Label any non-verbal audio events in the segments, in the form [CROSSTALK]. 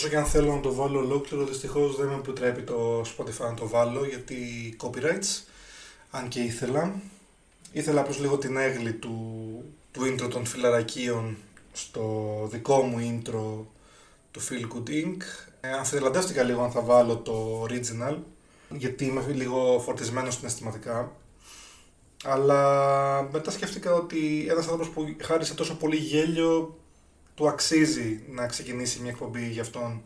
Όσο και αν θέλω να το βάλω ολόκληρο, δυστυχώς δεν με επιτρέπει το Spotify να το βάλω γιατί copyrights. Αν και ήθελα. Ήθελα απλώς λίγο την έγλη του, του intro των φιλαρακίων στο δικό μου intro του Feel Good Inc. Ε, αμφιτελαντεύτηκα λίγο αν θα βάλω το original γιατί είμαι λίγο φορτισμένος συναισθηματικά. Αλλά μετά σκέφτηκα ότι ένας άνθρωπος που χάρισε τόσο πολύ γέλιο του αξίζει να ξεκινήσει μια εκπομπή για αυτόν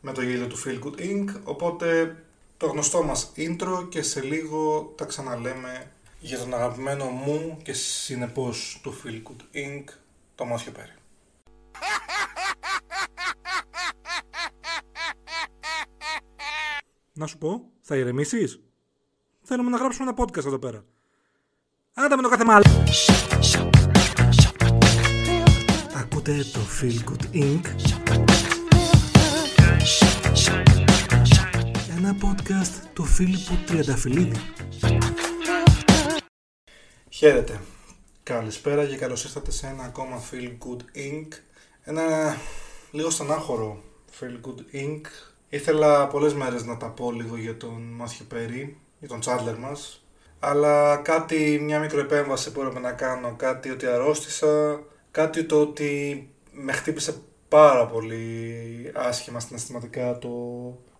με το γέλιο του Feel Good Inc. Οπότε το γνωστό μας intro και σε λίγο τα ξαναλέμε για τον αγαπημένο μου και συνεπώς του Feel Good Inc. το Μάσιο Πέρι. Να σου πω, θα ηρεμήσεις; Θέλουμε να γράψουμε ένα podcast εδώ πέρα. Άντε με το κάθε μάλλον. Ακούτε το Feel Good Inc. Ένα podcast του Φίλιππου Τριανταφυλλίδη. Χαίρετε. Καλησπέρα και καλώς ήρθατε σε ένα ακόμα Feel Good Inc. Ένα λίγο στενάχωρο Feel Good Inc. Ήθελα πολλές μέρες να τα πω λίγο για τον Μάθιο Πέρι, για τον Τσάντλερ μας, αλλά κάτι, μια μικροεπέμβαση που έπρεπε να κάνω, κάτι ότι αρρώστησα, κάτι το ότι με χτύπησε πάρα πολύ άσχημα συναισθηματικά το,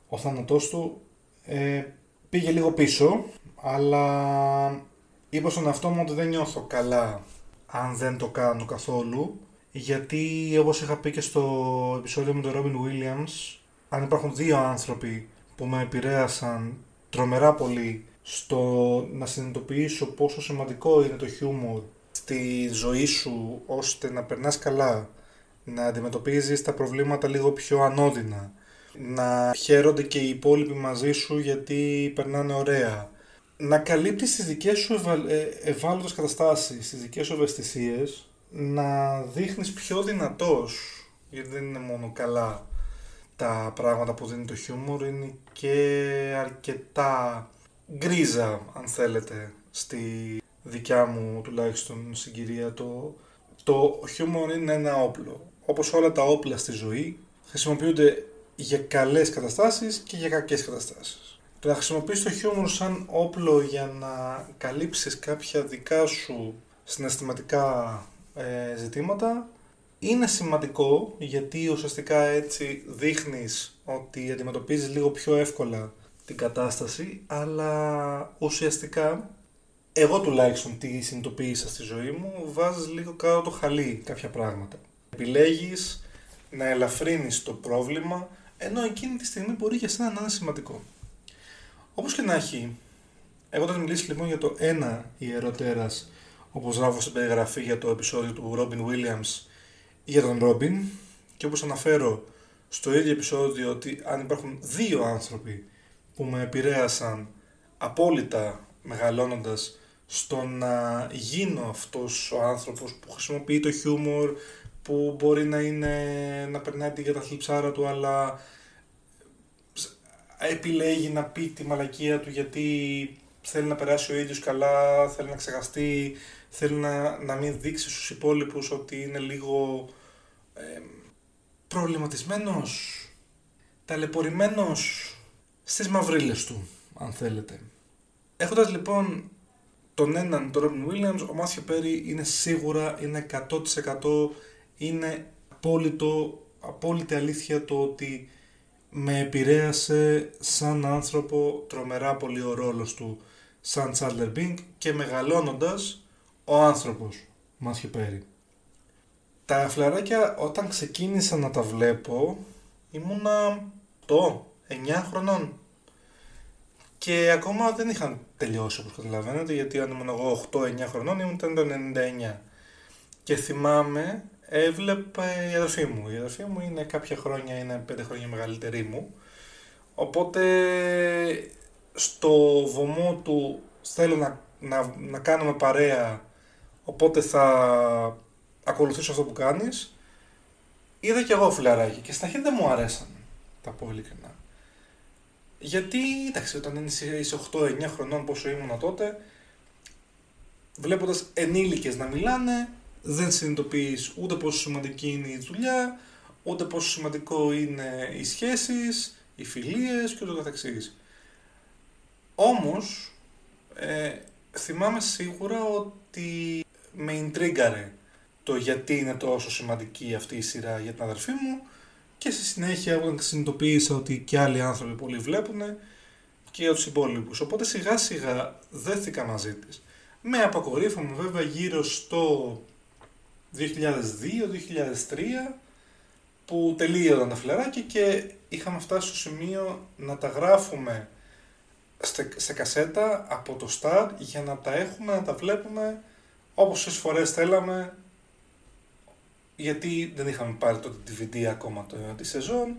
ο θάνατός του, ε, πήγε λίγο πίσω, αλλά είπα στον εαυτό μου ότι δεν νιώθω καλά αν δεν το κάνω καθόλου, γιατί όπως είχα πει και στο επεισόδιο με τον Robin Williams, αν υπάρχουν δύο άνθρωποι που με επηρέασαν τρομερά πολύ στο να συνειδητοποιήσω πόσο σημαντικό είναι το χιούμορ στη ζωή σου ώστε να περνάς καλά, να αντιμετωπίζεις τα προβλήματα λίγο πιο ανώδυνα, να χαίρονται και οι υπόλοιποι μαζί σου γιατί περνάνε ωραία, να καλύπτεις τις δικές σου ευα... Ε, ευάλωτες καταστάσεις, τις δικές σου ευαισθησίες, να δείχνεις πιο δυνατός, γιατί δεν είναι μόνο καλά τα πράγματα που δίνει το χιούμορ, είναι και αρκετά γκρίζα, αν θέλετε, στη δικιά μου τουλάχιστον συγκυρία. Το, το χιούμορ είναι ένα όπλο. Όπως όλα τα όπλα στη ζωή, χρησιμοποιούνται για καλές καταστάσεις και για κακές καταστάσεις. Το να χρησιμοποιείς το χιούμορ σαν όπλο για να καλύψεις κάποια δικά σου συναισθηματικά ε, ζητήματα είναι σημαντικό γιατί ουσιαστικά έτσι δείχνεις ότι αντιμετωπίζεις λίγο πιο εύκολα την κατάσταση αλλά ουσιαστικά εγώ τουλάχιστον τι συνειδητοποίησα στη ζωή μου βάζεις λίγο κάτω το χαλί κάποια πράγματα. Επιλέγεις να ελαφρύνεις το πρόβλημα ενώ εκείνη τη στιγμή μπορεί για σένα να είναι σημαντικό. Όπως και να έχει, εγώ θα μιλήσει λοιπόν για το ένα ιεροτέρας όπως γράφω στην περιγραφή για το επεισόδιο του Robin Williams για τον Ρόμπιν και όπως αναφέρω στο ίδιο επεισόδιο ότι αν υπάρχουν δύο άνθρωποι που με επηρέασαν απόλυτα μεγαλώνοντας στο να γίνω αυτός ο άνθρωπος που χρησιμοποιεί το χιούμορ που μπορεί να είναι να περνάει την καταθλιψάρα του αλλά επιλέγει να πει τη μαλακία του γιατί θέλει να περάσει ο ίδιος καλά, θέλει να ξεχαστεί, θέλει να, να μην δείξει στους υπόλοιπους ότι είναι λίγο ε, προβληματισμένος, ταλαιπωρημένος στις μαυρίλες του, αν θέλετε. Έχοντας λοιπόν τον έναν, τον Robin Williams, ο Μάθιο Πέρι είναι σίγουρα, είναι 100% είναι απόλυτο, απόλυτη αλήθεια το ότι με επηρέασε σαν άνθρωπο τρομερά πολύ ο ρόλος του σαν Chandler Bing και μεγαλώνοντας ο άνθρωπος Μάθιο Πέρι. Τα φλεράκια όταν ξεκίνησα να τα βλέπω ήμουνα το 9 χρονών και ακόμα δεν είχαν τελειώσει όπως καταλαβαίνετε γιατί αν ήμουν εγώ 8-9 χρονών ήμουν το 99 και θυμάμαι έβλεπε η αδερφή μου. Η αδερφή μου είναι κάποια χρόνια, είναι 5 χρόνια μεγαλύτερη μου. Οπότε στο βωμό του θέλω να, να, να κάνουμε παρέα οπότε θα ακολουθήσω αυτό που κάνεις. Είδα και εγώ φιλαράκι και στα αρχή δεν μου αρέσαν τα πω ειλικρινά γιατί εντάξει όταν είσαι 8-9 χρονών πόσο ήμουν τότε βλέποντας ενήλικες να μιλάνε δεν συνειδητοποιείς ούτε πόσο σημαντική είναι η δουλειά ούτε πόσο σημαντικό είναι οι σχέσεις, οι φιλίες και ούτω καθεξής. Όμως, ε, θυμάμαι σίγουρα ότι με ιντρίγκαρε το γιατί είναι τόσο σημαντική αυτή η σειρά για την αδερφή μου και στη συνέχεια όταν συνειδητοποίησα ότι και άλλοι άνθρωποι πολύ βλέπουν και για τους υπόλοιπους. Οπότε σιγά σιγά δέθηκα μαζί της. Με αποκορύφωμα βέβαια γύρω στο 2002-2003 που τελείωσαν τα φλεράκια και είχαμε φτάσει στο σημείο να τα γράφουμε σε κασέτα από το Star για να τα έχουμε, να τα βλέπουμε όπως φορές θέλαμε γιατί δεν είχαμε πάρει το DVD ακόμα το, τη σεζόν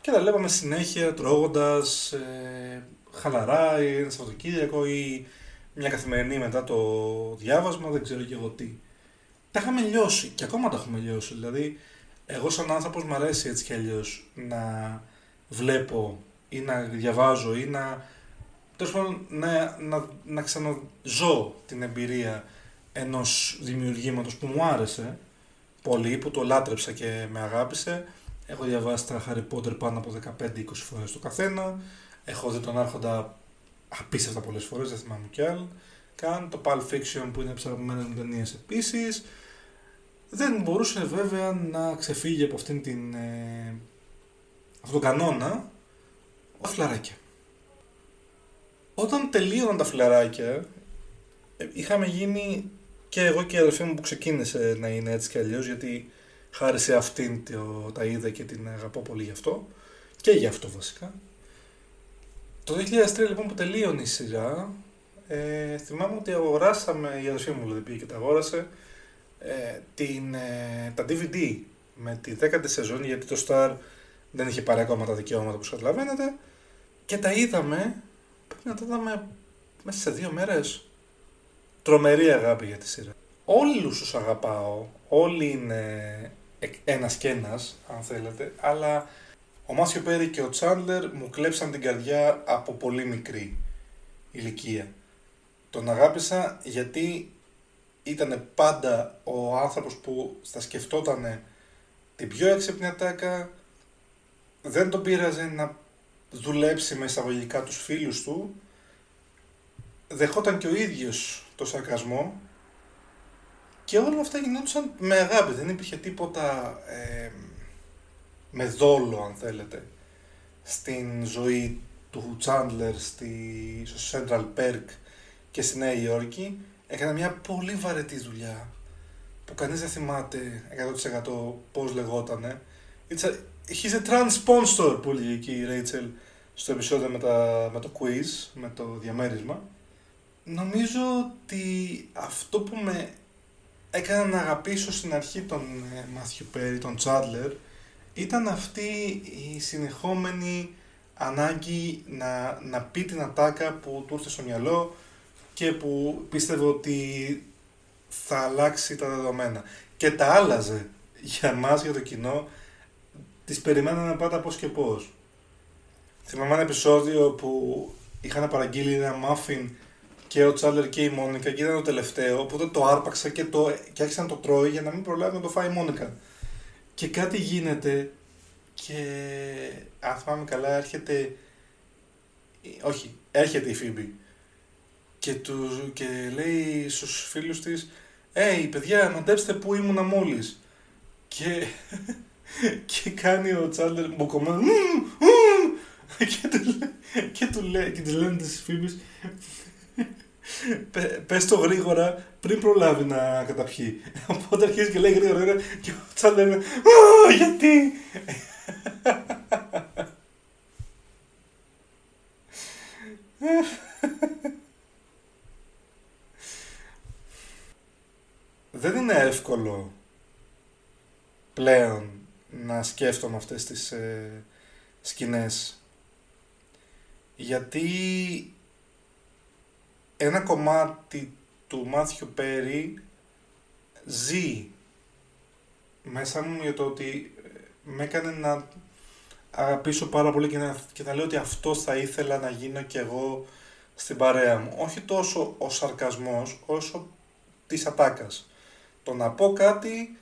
και τα βλέπαμε συνέχεια τρώγοντας ε, χαλαρά ή ένα Σαββατοκύριακο ή μια καθημερινή μετά το διάβασμα, δεν ξέρω και εγώ τι. Τα είχαμε λιώσει και ακόμα τα έχουμε λιώσει. Δηλαδή, εγώ σαν άνθρωπος μου αρέσει έτσι κι αλλιώς να βλέπω ή να διαβάζω ή να, τέλος πάντων, να, να, να ξαναζώ την εμπειρία ενός δημιουργήματος που μου άρεσε πολύ, που το λάτρεψα και με αγάπησε. Έχω διαβάσει τα Harry Potter πάνω από 15-20 φορές το καθένα. Έχω δει τον Άρχοντα απίστευτα πολλές φορές, δεν θυμάμαι κι άλλο. Καν το Pulp Fiction που είναι ψαραπημένες μου ταινίες επίσης. Δεν μπορούσε βέβαια να ξεφύγει από αυτήν την, ε, αυτόν τον κανόνα ο φλαράκια. Όταν τελείωναν τα φλαράκια, ε, είχαμε γίνει και εγώ και η αδερφή μου που ξεκίνησε να είναι έτσι κι αλλιώς γιατί χάρη σε αυτήν το, τα είδα και την αγαπώ πολύ γι' αυτό. Και γι' αυτό βασικά. Το 2003 λοιπόν που τελείωνε η σειρά ε, θυμάμαι ότι αγοράσαμε, η αδερφή μου δηλαδή πήγε και τα αγόρασε ε, την, ε, τα DVD με τη δέκατη σεζόν γιατί το Star δεν είχε πάρει ακόμα τα δικαιώματα που καταλαβαίνετε. Και τα είδαμε, πρέπει να τα είδαμε μέσα σε δύο μέρες τρομερή αγάπη για τη σειρά. Όλους τους αγαπάω, όλοι είναι ένας και ένας, αν θέλετε, αλλά ο Μάσιο Πέρι και ο Τσάντλερ μου κλέψαν την καρδιά από πολύ μικρή ηλικία. Τον αγάπησα γιατί ήταν πάντα ο άνθρωπος που θα σκεφτόταν την πιο έξυπνη ατάκα, δεν τον πείραζε να δουλέψει με εισαγωγικά τους φίλους του, δεχόταν και ο ίδιος το σαρκασμό και όλα αυτά γινόντουσαν με αγάπη, δεν υπήρχε τίποτα ε, με δόλο αν θέλετε στην ζωή του Τσάντλερ στη, στο Central Perk και στη Νέα Υόρκη. Έκανε μια πολύ βαρετή δουλειά που κανείς δεν θυμάται 100% πώς λεγότανε. It's a, he's a trans sponsor που έλεγε εκεί η Rachel στο επεισόδιο με, τα, με το quiz, με το διαμέρισμα Νομίζω ότι αυτό που με έκανε να αγαπήσω στην αρχή τον Μάθιου Πέρι, τον Τσάντλερ, ήταν αυτή η συνεχόμενη ανάγκη να, να πει την ατάκα που του ήρθε στο μυαλό και που πίστευε ότι θα αλλάξει τα δεδομένα. Και τα άλλαζε για μας, για το κοινό, τις περιμέναμε πάντα πώς και πώς. Θυμάμαι ένα επεισόδιο που είχαν παραγγείλει ένα muffin και ο Τσάλερ και η Μόνικα και ήταν το τελευταίο, οπότε το άρπαξα και, το, και άρχισα να το τρώει για να μην προλάβει να το φάει η Μόνικα. Και κάτι γίνεται και αν θυμάμαι καλά έρχεται, όχι, έρχεται η Φίμπη και, του, και λέει στους φίλους της «Ει, παιδιά, μαντέψτε που ήμουνα μόλις». Και, και κάνει ο Τσάντλερ μπουκωμένο και του, και του λέει και της λένε της Φίμπης Πες το γρήγορα πριν προλάβει να καταπιεί. Οπότε αρχίζει και λέει γρήγορα, γρήγορα και ο Τσάντλερ λέει γιατί; Δεν είναι εύκολο πλέον να σκέφτομαι αυτές τις ε, σκηνές γιατί ένα κομμάτι του Μάθιου Πέρι ζει μέσα μου για το ότι ε, με έκανε να αγαπήσω πάρα πολύ και να, και να λέω ότι αυτό θα ήθελα να γίνω κι εγώ στην παρέα μου. Όχι τόσο ο σαρκασμός όσο της ατάκας. Το να πω κάτι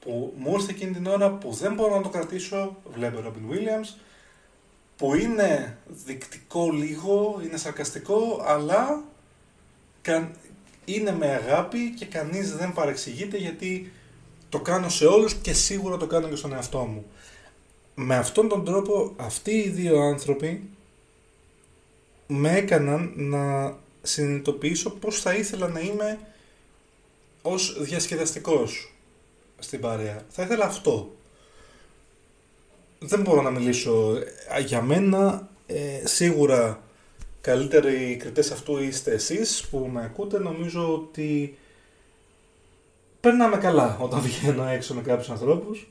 που μου ήρθε εκείνη την ώρα που δεν μπορώ να το κρατήσω, βλέπω Robin Williams, που είναι δεικτικό λίγο, είναι σαρκαστικό, αλλά είναι με αγάπη και κανείς δεν παρεξηγείται γιατί το κάνω σε όλους και σίγουρα το κάνω και στον εαυτό μου. Με αυτόν τον τρόπο αυτοί οι δύο άνθρωποι με έκαναν να συνειδητοποιήσω πώς θα ήθελα να είμαι ως διασκεδαστικός στην παρέα. Θα ήθελα αυτό. Δεν μπορώ να μιλήσω για μένα. Ε, σίγουρα καλύτεροι κριτές αυτού είστε εσείς που με ακούτε. Νομίζω ότι περνάμε καλά όταν βγαίνω έξω με κάποιους ανθρώπους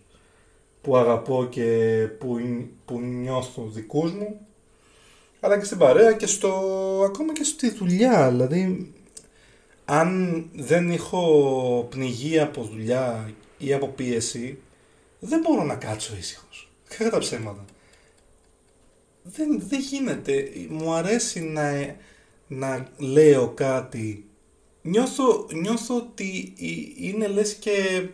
που αγαπώ και που, που νιώθω δικούς μου αλλά και στην παρέα και στο, ακόμα και στη δουλειά. Δηλαδή, αν δεν έχω πνιγεί από δουλειά ή από πίεση, δεν μπορώ να κάτσω ήσυχος. Κατά τα ψέματα. Δεν, δεν γίνεται. Μου αρέσει να, να λέω κάτι. Νιώθω, νιώθω ότι είναι λες και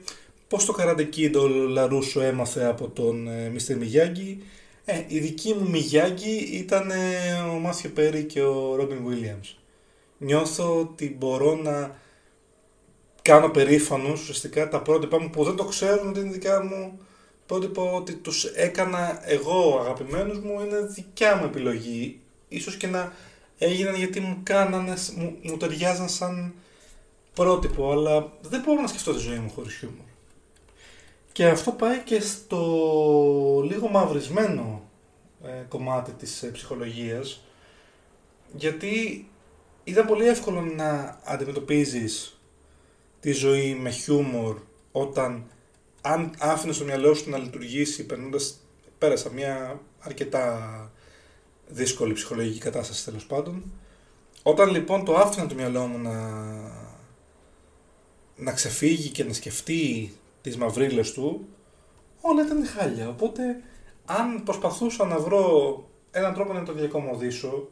πώς το καραντεκί ο Λαρούσο έμαθε από τον Μίστερ Μιγιάγκη ε, η δική μου Μιγιάγκη ήταν ε, ο Μάθιο Πέρι και ο Ρόμπιν Βίλιαμς. Νιώθω ότι μπορώ να κάνω περήφανος ουσιαστικά τα πρότυπα μου που δεν το ξέρουν ότι είναι δικά μου πρότυπα ότι τους έκανα εγώ αγαπημένους μου είναι δικιά μου επιλογή. Ίσως και να έγιναν γιατί μου κάνανε, μου, μου ταιριάζαν σαν πρότυπο, αλλά δεν μπορώ να σκεφτώ τη ζωή μου χωρίς χιούμορ. Και αυτό πάει και στο λίγο μαυρισμένο ε, κομμάτι της ε, ψυχολογίας, γιατί ήταν πολύ εύκολο να αντιμετωπίζεις τη ζωή με χιούμορ όταν αν άφηνες το μυαλό σου να λειτουργήσει περνώντας, πέρασα μια αρκετά δύσκολη ψυχολογική κατάσταση τέλος πάντων. Όταν λοιπόν το άφηνα το μυαλό μου να, να ξεφύγει και να σκεφτεί τις μαυρίλες του, όλα ήταν χάλια. Οπότε, αν προσπαθούσα να βρω έναν τρόπο να το διακομωδήσω,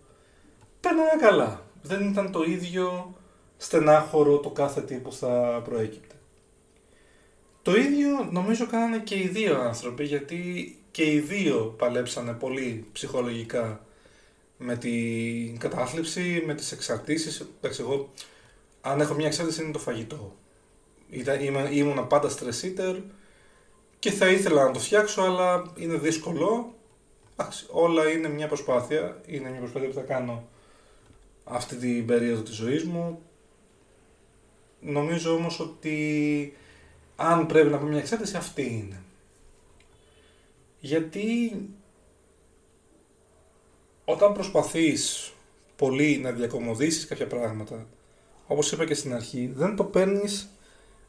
πέρναγα καλά. Δεν ήταν το ίδιο στενάχωρο το κάθε τι που θα προέκυπτε. Το ίδιο νομίζω κάνανε και οι δύο άνθρωποι, γιατί και οι δύο παλέψανε πολύ ψυχολογικά με την κατάθλιψη, με τις εξαρτήσεις. Εντάξει, εγώ αν έχω μια εξάρτηση είναι το φαγητό. Ήμουν, ήμουν πάντα stress eater και θα ήθελα να το φτιάξω, αλλά είναι δύσκολο. όλα είναι μια προσπάθεια. Είναι μια προσπάθεια που θα κάνω αυτή την περίοδο της ζωής μου. Νομίζω όμως ότι αν πρέπει να πω μια εξάρτηση, αυτή είναι. Γιατί όταν προσπαθείς πολύ να διακομωδήσεις κάποια πράγματα, όπως είπα και στην αρχή, δεν το παίρνεις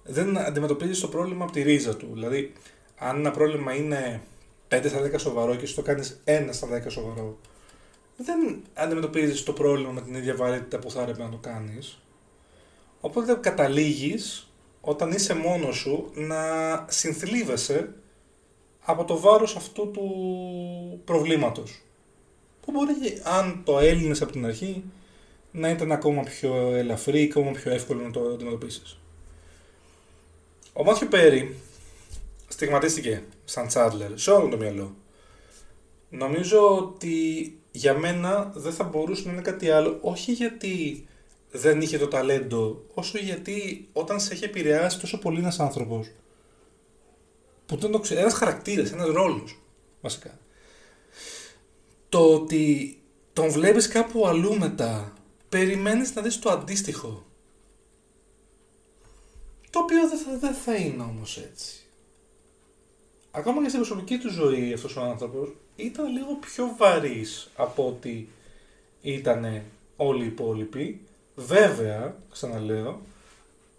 δεν αντιμετωπίζεις το πρόβλημα από τη ρίζα του. Δηλαδή, αν ένα πρόβλημα είναι 5 στα 10 σοβαρό και εσύ το κάνεις 1 στα 10 σοβαρό, δεν αντιμετωπίζεις το πρόβλημα με την ίδια βαρύτητα που θα έπρεπε να το κάνεις. Οπότε καταλήγεις όταν είσαι μόνος σου να συνθλίβεσαι από το βάρος αυτού του προβλήματος. Που μπορεί, αν το έλυνες από την αρχή, να ήταν ακόμα πιο ελαφρύ, ακόμα πιο εύκολο να το αντιμετωπίσεις. Ο Μάθιο Πέρι στιγματίστηκε σαν Τσάντλερ σε όλο το μυαλό. Νομίζω ότι για μένα δεν θα μπορούσε να είναι κάτι άλλο, όχι γιατί δεν είχε το ταλέντο, όσο γιατί όταν σε έχει επηρεάσει τόσο πολύ ένας άνθρωπος, που δεν το ξέρει, ένας χαρακτήρας, ένας ρόλος, βασικά. Το ότι τον βλέπεις κάπου αλλού μετά, περιμένεις να δεις το αντίστοιχο. Το οποίο δεν θα, δεν θα είναι όμως έτσι. Ακόμα και στην προσωπική του ζωή αυτός ο άνθρωπος ήταν λίγο πιο βαρύς από ότι ήταν όλοι οι υπόλοιποι. Βέβαια, ξαναλέω,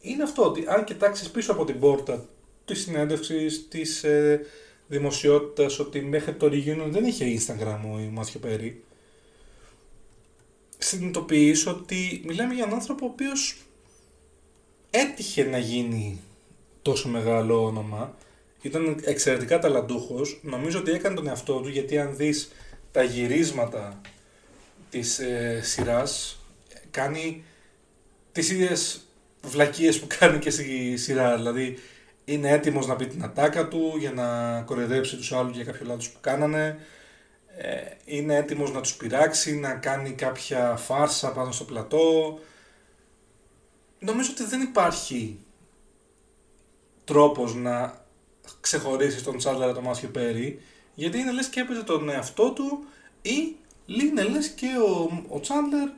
είναι αυτό ότι αν κοιτάξεις πίσω από την πόρτα της συνέντευξης, της ε, δημοσιότητας, ότι μέχρι το Reunion δεν είχε Instagram ο Μάθιο Πέρι, συνειδητοποιείς ότι μιλάμε για έναν άνθρωπο ο οποίος έτυχε να γίνει τόσο μεγάλο όνομα. Ήταν εξαιρετικά ταλαντούχος. Νομίζω ότι έκανε τον εαυτό του γιατί αν δεις τα γυρίσματα της ε, σειράς κάνει τις ίδιες βλακίες που κάνει και στη σειρά. Δηλαδή είναι έτοιμος να πει την ατάκα του για να κοροϊδέψει τους άλλους για κάποιο λάθος που κάνανε. Ε, είναι έτοιμος να τους πειράξει, να κάνει κάποια φάρσα πάνω στο πλατό. Νομίζω ότι δεν υπάρχει τρόπος να ξεχωρίσει τον Τσάντλερ από τον Μάσιο Πέρι, γιατί είναι λες και έπαιζε τον εαυτό του ή είναι λες και ο, ο Τσάντλερ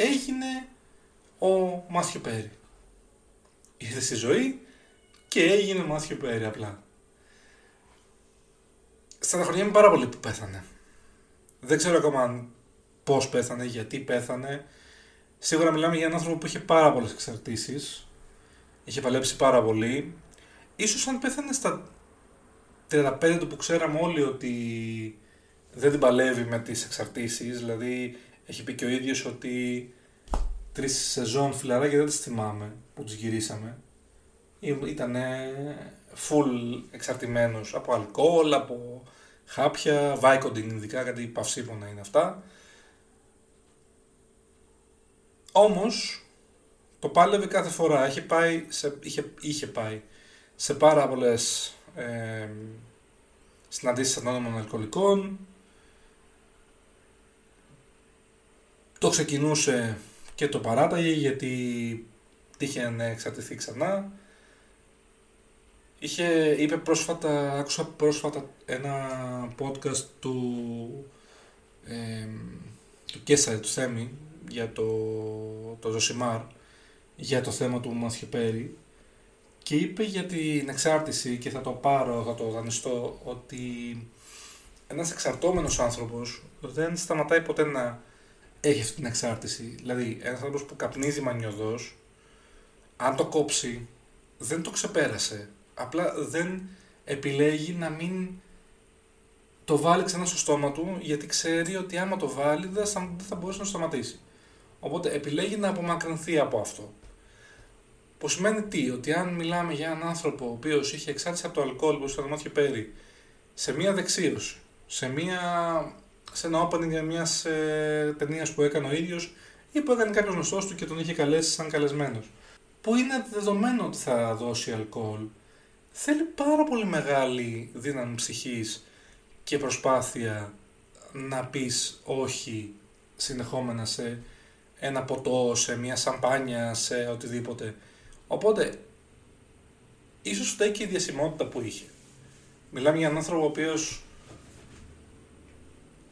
έγινε ο Μάσιο Πέρι. Ήρθε στη ζωή και έγινε Μάθιο Πέρι απλά. Στεναχωριέμαι πάρα πολύ που πέθανε. Δεν ξέρω ακόμα πώς πέθανε, γιατί πέθανε. Σίγουρα μιλάμε για έναν άνθρωπο που είχε πάρα πολλές εξαρτήσεις. Είχε παλέψει πάρα πολύ. Ίσως αν πέθανε στα 35 του που ξέραμε όλοι ότι δεν την παλεύει με τις εξαρτήσεις. Δηλαδή έχει πει και ο ίδιος ότι τρεις σεζόν φιλαράκια δεν τις θυμάμαι που τις γυρίσαμε ήταν full εξαρτημένος από αλκοόλ, από χάπια, βάικοντιν ειδικά, γιατί παυσίπονα είναι αυτά. Όμως, το πάλευε κάθε φορά. Είχε πάει σε, είχε, είχε πάει σε πάρα πολλές ε, συναντήσεις ανώνυμων αλκοολικών. Το ξεκινούσε και το παράταγε γιατί τύχε να εξαρτηθεί ξανά. Είχε, είπε πρόσφατα, άκουσα πρόσφατα ένα podcast του, ε, του Κέσα, του Θέμη, για το, το Ζωσιμάρ, για το θέμα του Μαθιοπέρη και είπε για την εξάρτηση και θα το πάρω, θα το δανειστώ, ότι ένας εξαρτώμενος άνθρωπος δεν σταματάει ποτέ να έχει αυτή την εξάρτηση. Δηλαδή, ένας άνθρωπος που καπνίζει μανιωδώς, αν το κόψει, δεν το ξεπέρασε απλά δεν επιλέγει να μην το βάλει ξανά στο στόμα του γιατί ξέρει ότι άμα το βάλει δεν θα, θα μπορέσει να το σταματήσει. Οπότε επιλέγει να απομακρυνθεί από αυτό. Που σημαίνει τι, ότι αν μιλάμε για έναν άνθρωπο ο οποίος είχε εξάρτηση από το αλκοόλ που στο μάτια πέρι, σε μία δεξίωση, σε, μία, σε ένα opening για μιας ε, ταινίας που έκανε ο ίδιος ή που έκανε κάποιο γνωστό του και τον είχε καλέσει σαν καλεσμένος. Που είναι δεδομένο ότι θα δώσει αλκοόλ θέλει πάρα πολύ μεγάλη δύναμη ψυχής και προσπάθεια να πεις όχι συνεχόμενα σε ένα ποτό, σε μια σαμπάνια, σε οτιδήποτε. Οπότε, ίσως φταίει και η διασημότητα που είχε. Μιλάμε για έναν άνθρωπο ο οποίος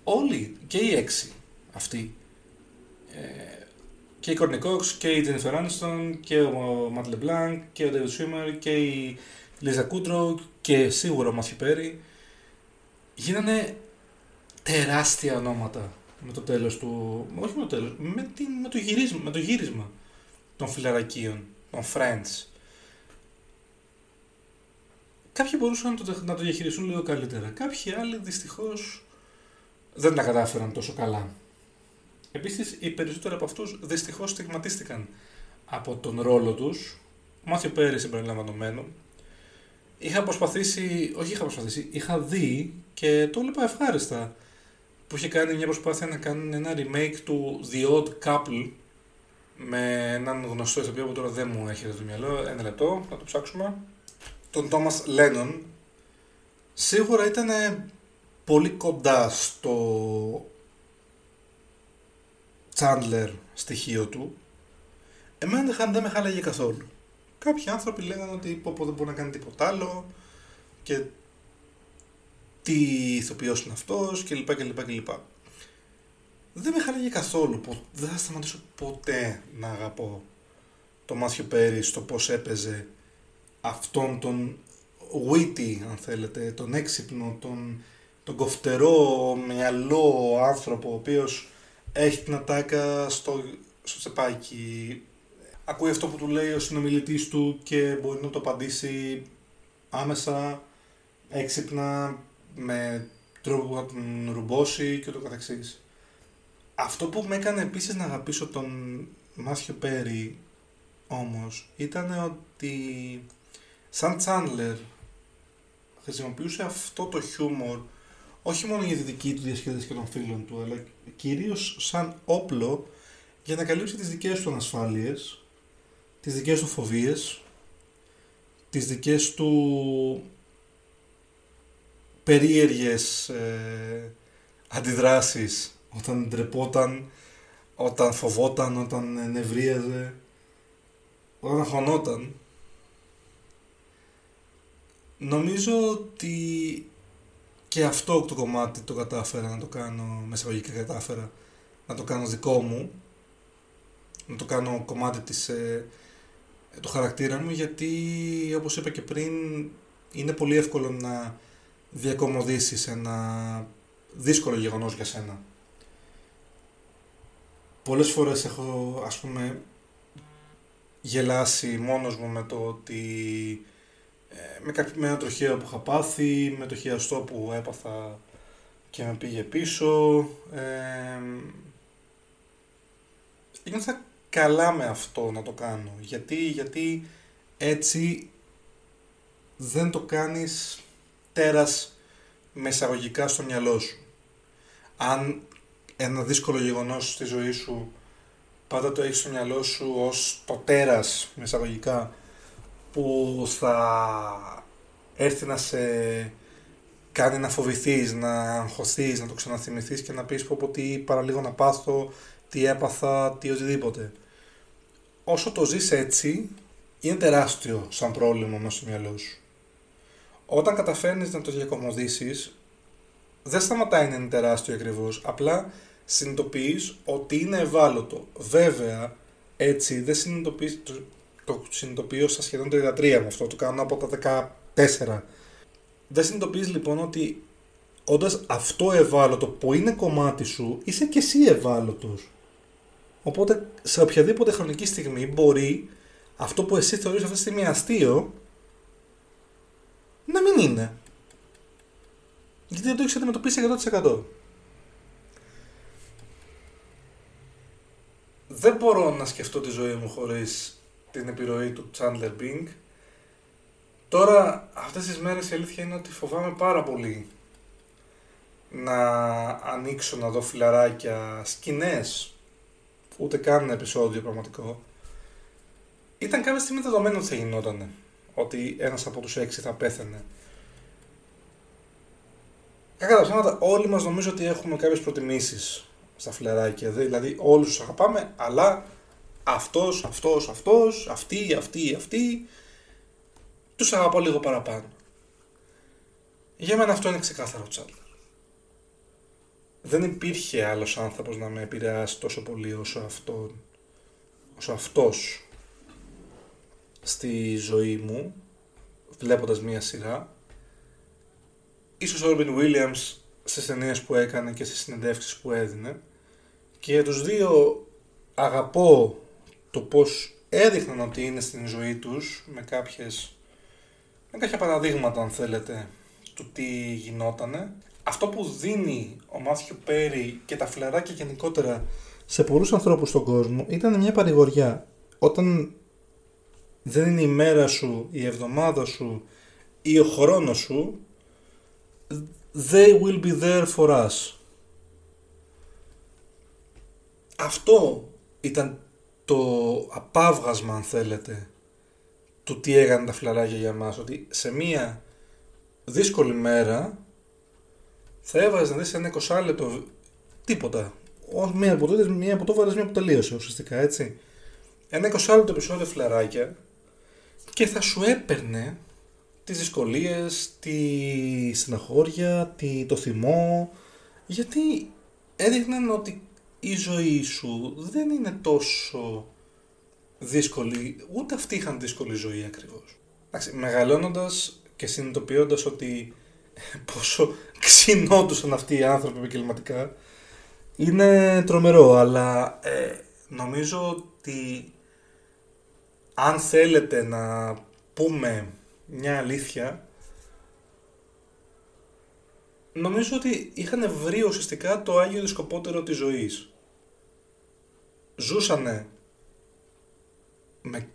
όλοι και οι έξι αυτοί ε, και η Κορνικόξ και η Jennifer Aniston και ο Ματ Λεμπλάνκ και ο David Schwimmer και η Λίζα Κούντρο και σίγουρα ο Μαθιπέρη γίνανε τεράστια ονόματα με το τέλος του, όχι με το τέλος, με, την, με, το, γυρίσμα, με το γύρισμα των φιλαρακίων, των Friends. Κάποιοι μπορούσαν να το, να το διαχειριστούν λίγο καλύτερα. Κάποιοι άλλοι δυστυχώς δεν τα κατάφεραν τόσο καλά. Επίσης, οι περισσότεροι από αυτούς δυστυχώς στιγματίστηκαν από τον ρόλο τους, Μάθιο Πέρι συμπεριλαμβανομένου, είχα προσπαθήσει, όχι είχα προσπαθήσει, είχα δει και το έλεγα ευχάριστα που είχε κάνει μια προσπάθεια να κάνει ένα remake του The Odd Couple με έναν γνωστό ηθοποιό που τώρα δεν μου έρχεται το μυαλό. Ένα λεπτό, να το ψάξουμε. Τον Thomas Lennon. Σίγουρα ήταν πολύ κοντά στο Chandler στοιχείο του. Εμένα δεν με χάλαγε καθόλου. Κάποιοι άνθρωποι λέγανε ότι πω, πω δεν μπορεί να κάνει τίποτα άλλο και τι ηθοποιός είναι αυτός κλπ. κλπ, κλπ. Δεν με χαλάγει καθόλου, δεν θα σταματήσω ποτέ να αγαπώ το Μάθιο Πέρι στο πώς έπαιζε αυτόν τον witty, αν θέλετε, τον έξυπνο, τον, τον κοφτερό μυαλό άνθρωπο, ο οποίος έχει την ατάκα στο, στο τσεπάκι, ακούει αυτό που του λέει ο συνομιλητής του και μπορεί να το απαντήσει άμεσα, έξυπνα, με τρόπο που θα τον ρουμπώσει και το καθεξής. Αυτό που με έκανε επίσης να αγαπήσω τον Μάθιο Πέρι όμως ήταν ότι σαν Τσάνλερ χρησιμοποιούσε αυτό το χιούμορ όχι μόνο για τη δική του διασκέδαση και των φίλων του αλλά κυρίως σαν όπλο για να καλύψει τις δικές του ανασφάλειες τις δικές του φοβίες, τις δικές του περίεργες ε, αντιδράσεις όταν ντρεπόταν, όταν φοβόταν, όταν νευρίαζε, όταν χωνόταν. Νομίζω ότι και αυτό το κομμάτι το κατάφερα να το κάνω, με εισαγωγικά κατάφερα, να το κάνω δικό μου, να το κάνω κομμάτι της, ε, του χαρακτήρα μου, γιατί όπως είπα και πριν, είναι πολύ εύκολο να διακομωδήσεις ένα δύσκολο γεγονός για σένα. Πολλές φορές έχω, ας πούμε, γελάσει μόνος μου με το ότι ε, με, κάποιο, με ένα τροχαίο που είχα πάθει, με το χειαστό που έπαθα και με πήγε πίσω. Ε, νιώθα καλά με αυτό να το κάνω. Γιατί, γιατί έτσι δεν το κάνεις τέρας με εισαγωγικά στο μυαλό σου. Αν ένα δύσκολο γεγονός στη ζωή σου πάντα το έχεις στο μυαλό σου ως το τέρας με εισαγωγικά που θα έρθει να σε κάνει να φοβηθείς, να αγχωθείς, να το ξαναθυμηθείς και να πεις πω πω τι παραλίγο να πάθω, τι έπαθα, τι οτιδήποτε. Όσο το ζεις έτσι, είναι τεράστιο σαν πρόβλημα μέσα στο μυαλό σου. Όταν καταφέρνεις να το διακομωδήσεις, δεν σταματάει να είναι τεράστιο ακριβώς. απλά συνειδητοποιείς ότι είναι ευάλωτο. Βέβαια, έτσι δεν συνειδητοποιείς, το, το συνειδητοποιώ στα σχεδόν 33 με αυτό, το κάνω από τα 14. Δεν συνειδητοποιείς λοιπόν ότι όντας αυτό ευάλωτο που είναι κομμάτι σου, είσαι και εσύ ευάλωτος. Οπότε σε οποιαδήποτε χρονική στιγμή μπορεί αυτό που εσύ θεωρείς αυτή τη στιγμή αστείο να μην είναι. Γιατί δεν το έχεις αντιμετωπίσει 100%. Δεν μπορώ να σκεφτώ τη ζωή μου χωρίς την επιρροή του Chandler Bing. Τώρα, αυτές τις μέρες η αλήθεια είναι ότι φοβάμαι πάρα πολύ να ανοίξω να δω φιλαράκια, σκηνές, ούτε καν ένα επεισόδιο πραγματικό. Ήταν κάποια στιγμή δεδομένο ότι θα γινότανε, ότι ένας από τους έξι θα πέθανε. Κακά τα ψέματα, όλοι μας νομίζω ότι έχουμε κάποιες προτιμήσεις στα φιλεράκια. Δηλαδή, όλους τους αγαπάμε, αλλά αυτός, αυτός, αυτός, αυτή, αυτή, αυτή, τους αγαπώ λίγο παραπάνω. Για μένα αυτό είναι ξεκάθαρο τσάλ. Δεν υπήρχε άλλος άνθρωπος να με επηρεάσει τόσο πολύ όσο, αυτό, όσο αυτός στη ζωή μου, βλέποντας μία σειρά ίσως ο Ρόμπιν Williams στις ταινίες που έκανε και στις συνεντεύξεις που έδινε και για τους δύο αγαπώ το πως έδειχναν ότι είναι στην ζωή τους με κάποιες με κάποια παραδείγματα αν θέλετε του τι γινότανε αυτό που δίνει ο Μάθιου Πέρι και τα φλεράκια γενικότερα σε πολλούς ανθρώπους στον κόσμο ήταν μια παρηγοριά όταν δεν είναι η μέρα σου, η εβδομάδα σου ή ο χρόνος σου they will be there for us. Αυτό ήταν το απάβγασμα αν θέλετε του τι έκανε τα φλαράκια για μας. Ότι σε μία δύσκολη μέρα θα έβαζες να δεις ένα 20 λεπτό τίποτα. Μία από τότε, μία από το μία που τελείωσε ουσιαστικά έτσι. Ένα 20 λεπτό επεισόδιο φλαράκια και θα σου έπαιρνε τις δυσκολίες, τη στεναχώρια, τη, το θυμό, γιατί έδειχναν ότι η ζωή σου δεν είναι τόσο δύσκολη, ούτε αυτοί είχαν δύσκολη ζωή ακριβώς. Εντάξει, μεγαλώνοντας και συνειδητοποιώντας ότι [LAUGHS] πόσο ξυνόντουσαν αυτοί οι άνθρωποι επαγγελματικά, είναι τρομερό, αλλά ε, νομίζω ότι αν θέλετε να πούμε μια αλήθεια, νομίζω ότι είχαν βρει ουσιαστικά το Άγιο Δισκοπότερο της ζωής. Ζούσανε με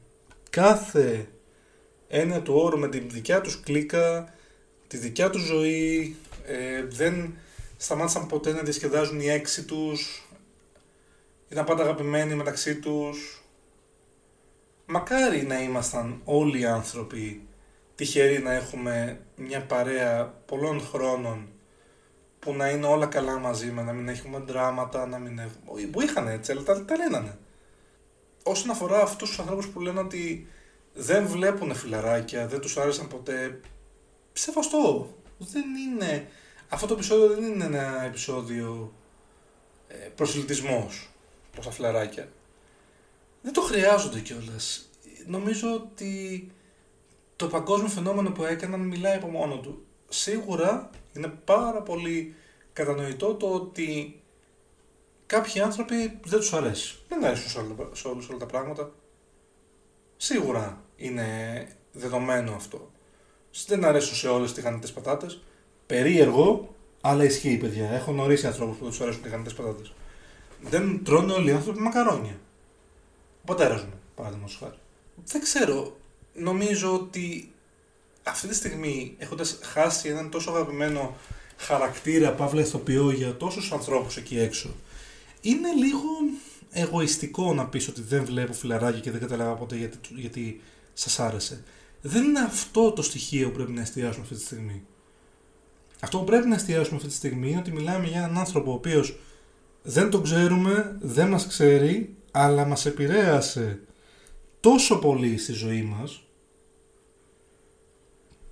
κάθε έννοια του όρου, με τη δικιά τους κλίκα, τη δικιά τους ζωή, ε, δεν σταμάτησαν ποτέ να διασκεδάζουν οι έξι τους, ήταν πάντα αγαπημένοι μεταξύ τους. Μακάρι να ήμασταν όλοι οι άνθρωποι τυχεροί να έχουμε μια παρέα πολλών χρόνων που να είναι όλα καλά μαζί με, να μην έχουμε δράματα, να μην έχουμε... που είχαν έτσι, αλλά τα, τα λένε. Όσον αφορά αυτούς τους ανθρώπους που λένε ότι δεν βλέπουν φιλαράκια, δεν τους άρεσαν ποτέ, σεβαστό. Δεν είναι... Αυτό το επεισόδιο δεν είναι ένα επεισόδιο ε, προσελητισμός προς τα φιλαράκια. Δεν το χρειάζονται κιόλας. Νομίζω ότι το παγκόσμιο φαινόμενο που έκαναν μιλάει από μόνο του. Σίγουρα είναι πάρα πολύ κατανοητό το ότι κάποιοι άνθρωποι δεν τους αρέσει. Δεν αρέσουν σε, όλα, σε όλους όλα τα πράγματα. Σίγουρα είναι δεδομένο αυτό. Δεν αρέσουν σε όλες τις τηγανιτές πατάτες. Περίεργο, αλλά ισχύει παιδιά. Έχω γνωρίσει ανθρώπους που δεν τους αρέσουν τηγανιτές πατάτες. Δεν τρώνε όλοι οι άνθρωποι μακαρόνια. Ο πατέρας μου, παράδειγμα χάρη. Δεν ξέρω. Νομίζω ότι αυτή τη στιγμή, έχοντας χάσει έναν τόσο αγαπημένο χαρακτήρα, παύλα ηθοποιό για τόσους ανθρώπους εκεί έξω, είναι λίγο εγωιστικό να πεις ότι δεν βλέπω φιλαράκι και δεν καταλάβα ποτέ γιατί, γιατί σας άρεσε. Δεν είναι αυτό το στοιχείο που πρέπει να εστιάσουμε αυτή τη στιγμή. Αυτό που πρέπει να εστιάσουμε αυτή τη στιγμή είναι ότι μιλάμε για έναν άνθρωπο ο οποίος δεν τον ξέρουμε, δεν μας ξέρει, αλλά μας επηρέασε τόσο πολύ στη ζωή μας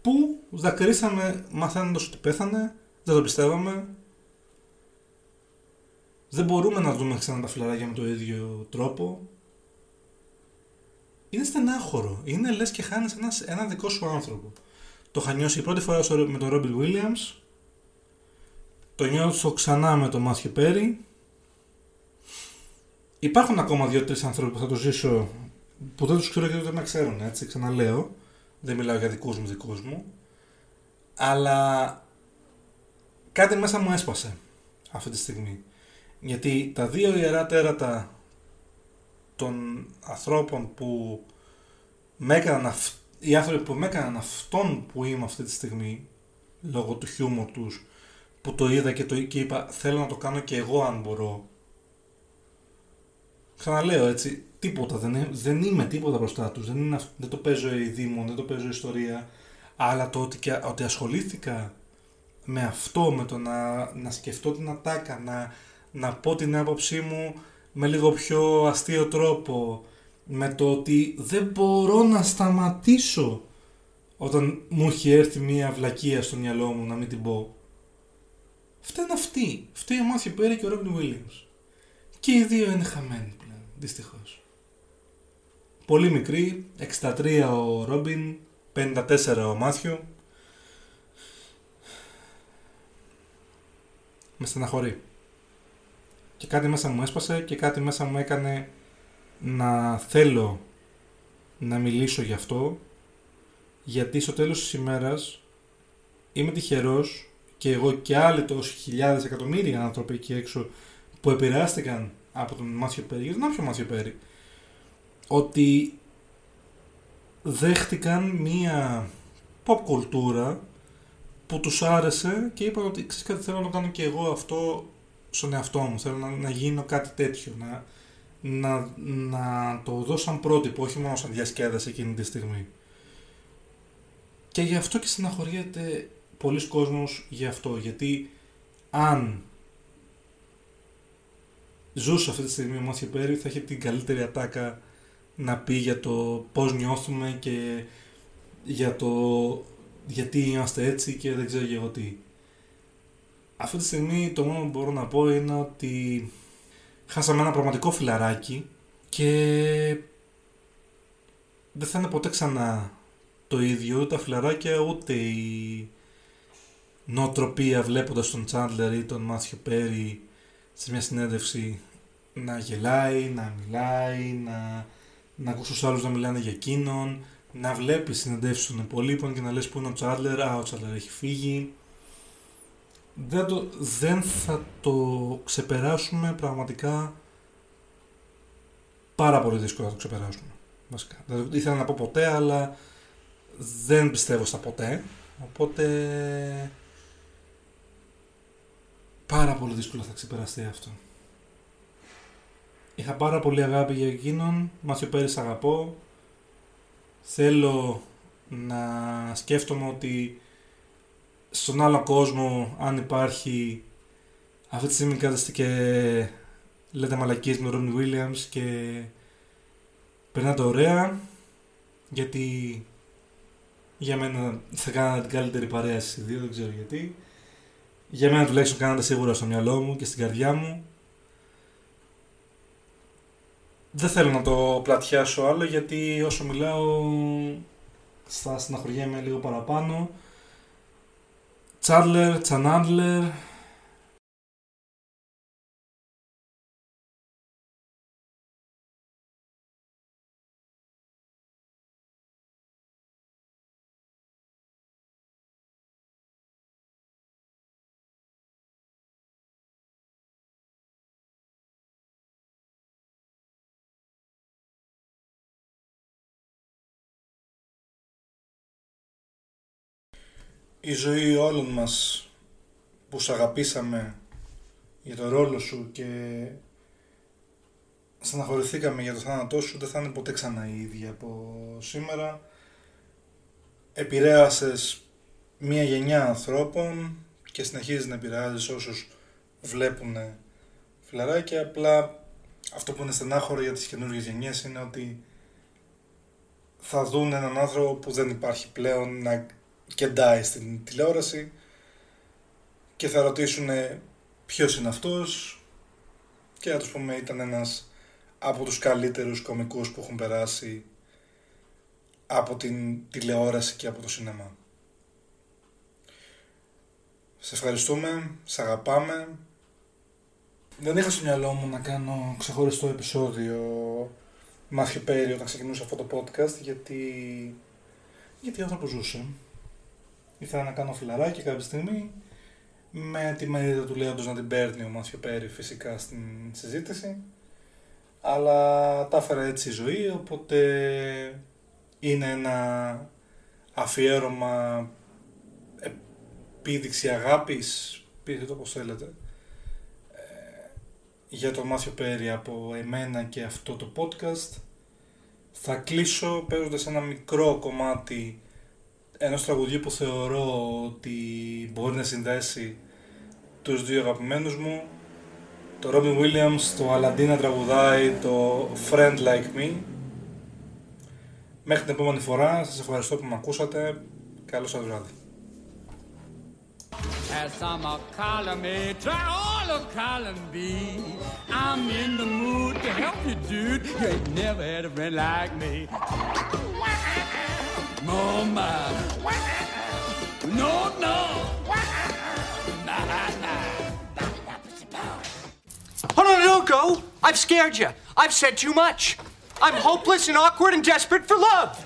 που δακρύσαμε μαθαίνοντας ότι πέθανε, δεν το πιστεύαμε, δεν μπορούμε να δούμε ξανά τα φιλαράκια με το ίδιο τρόπο. Είναι στενάχωρο. Είναι λες και χάνεις ένας, ένα δικό σου άνθρωπο. Το είχα νιώσει η πρώτη φορά με τον Ρόμπιν Williams. Το νιώθω ξανά με τον Μάθιο Πέρι. Υπάρχουν ακόμα δύο-τρεις άνθρωποι που θα το ζήσω που δεν τους ξέρω γιατί δεν με ξέρουν, έτσι, ξαναλέω. Δεν μιλάω για δικούς μου δικούς μου. Αλλά κάτι μέσα μου έσπασε αυτή τη στιγμή. Γιατί τα δύο ιερά τέρατα των ανθρώπων που με έκαναν οι άνθρωποι που με έκαναν αυτόν που είμαι αυτή τη στιγμή λόγω του χιούμορ τους που το είδα και, το, και είπα θέλω να το κάνω και εγώ αν μπορώ Ξαναλέω έτσι, τίποτα, δεν, δεν είμαι τίποτα μπροστά τους. Δεν, δεν το παίζω η Δήμο, δεν το παίζω η ιστορία. Αλλά το ότι, ότι ασχολήθηκα με αυτό, με το να, να σκεφτώ την ατάκα, να, να πω την άποψή μου με λίγο πιο αστείο τρόπο, με το ότι δεν μπορώ να σταματήσω όταν μου έχει έρθει μια βλακεία στο μυαλό μου να μην την πω. Αυτά είναι αυτοί. Φταίει ο Μάθιο Πέρι και ο Ρόμπιν Williams. Και οι δύο είναι χαμένοι δυστυχώς. Πολύ μικρή, 63 ο Ρόμπιν, 54 ο Μάθιου. Με στεναχωρεί. Και κάτι μέσα μου έσπασε και κάτι μέσα μου έκανε να θέλω να μιλήσω γι' αυτό γιατί στο τέλος της ημέρας είμαι τυχερός και εγώ και άλλοι τόσοι χιλιάδες εκατομμύρια άνθρωποι εκεί έξω που επηρεάστηκαν από τον Μάθιο Πέρι, γιατί να πιο Μάθιο Πέρι, ότι δέχτηκαν μία pop κουλτούρα που τους άρεσε και είπαν ότι ξέρεις κάτι θέλω να κάνω και εγώ αυτό στον εαυτό μου, θέλω να, να γίνω κάτι τέτοιο, να, να, να το δω σαν πρότυπο, όχι μόνο σαν διασκέδαση εκείνη τη στιγμή. Και γι' αυτό και συναχωριέται πολλοί κόσμος γι' αυτό, γιατί αν ζούσε αυτή τη στιγμή ο Μάθιο Πέρι θα έχει την καλύτερη ατάκα να πει για το πώς νιώθουμε και για το γιατί είμαστε έτσι και δεν ξέρω εγώ τι. Αυτή τη στιγμή το μόνο που μπορώ να πω είναι ότι χάσαμε ένα πραγματικό φιλαράκι και δεν θα είναι ποτέ ξανά το ίδιο ούτε τα φιλαράκια ούτε η νοοτροπία βλέποντας τον Τσάντλερ ή τον Μάθιο Πέρι σε μια συνέντευξη να γελάει, να μιλάει, να, να ακούσει τους άλλους να μιλάνε για εκείνον, να βλέπεις συνεντεύξεις των υπολείπων και να λες που είναι ο Τσάντλερ, α, ο Τσάντλερ έχει φύγει. Δεν, το, δεν θα το ξεπεράσουμε πραγματικά πάρα πολύ δύσκολο να το ξεπεράσουμε. Βασικά. Δεν ήθελα να πω ποτέ, αλλά δεν πιστεύω στα ποτέ. Οπότε πάρα πολύ δύσκολο θα ξεπεραστεί αυτό. Είχα πάρα πολύ αγάπη για εκείνον, Μάθιο Πέρις αγαπώ. Θέλω να σκέφτομαι ότι στον άλλο κόσμο αν υπάρχει αυτή τη στιγμή κάθεστε και λέτε μαλακίες με τον Ρόνι Williams και περνάτε ωραία γιατί για μένα θα κάνατε την καλύτερη παρέα στις δύο, δεν ξέρω γιατί. Για μένα τουλάχιστον κάνατε σίγουρα στο μυαλό μου και στην καρδιά μου. Δεν θέλω να το πλατιάσω άλλο γιατί όσο μιλάω θα συναχωριέμαι λίγο παραπάνω. Τσάρλερ, Τσανάντλερ, η ζωή όλων μας που σ' αγαπήσαμε για το ρόλο σου και στεναχωρηθήκαμε για το θάνατό σου δεν θα είναι ποτέ ξανά η ίδια από σήμερα. Επηρέασες μία γενιά ανθρώπων και συνεχίζεις να επηρεάζεις όσους βλέπουν φιλαράκια. Απλά αυτό που είναι στενάχωρο για τις καινούργιες γενιές είναι ότι θα δουν έναν άνθρωπο που δεν υπάρχει πλέον να κεντάει στην τηλεόραση και θα ρωτήσουν ποιος είναι αυτός και να τους πούμε ήταν ένας από τους καλύτερους κομικούς που έχουν περάσει από την τηλεόραση και από το σινεμά. Σε ευχαριστούμε, σε αγαπάμε. Δεν είχα στο μυαλό μου να κάνω ξεχωριστό επεισόδιο Μάθιο Πέρι όταν ξεκινούσα αυτό το podcast γιατί, γιατί ο άνθρωπος ζούσε ήθελα να κάνω φιλαράκι κάποια στιγμή με τη μερίδα του Λέοντος να την παίρνει ο Μάθιο Πέρι φυσικά στην συζήτηση. Αλλά τα έφερα έτσι η ζωή οπότε είναι ένα αφιέρωμα επίδειξη αγάπης πείτε το πως θέλετε ε, για τον Μάθιο Πέρι από εμένα και αυτό το podcast. Θα κλείσω παίζοντας ένα μικρό κομμάτι ένα τραγουδιού που θεωρώ ότι μπορεί να συνδέσει τους δύο αγαπημένους μου το Robin Williams, το Aladdin τραγουδάει το Friend Like Me Μέχρι την επόμενη φορά, σας ευχαριστώ που με ακούσατε Καλό σας βράδυ As I'm a column A, try all of column B. I'm in the mood to help you, dude. You ain't never had a friend like me. Oh my. No, no. Hold on, don't go. I've scared you. I've said too much. I'm hopeless and awkward and desperate for love.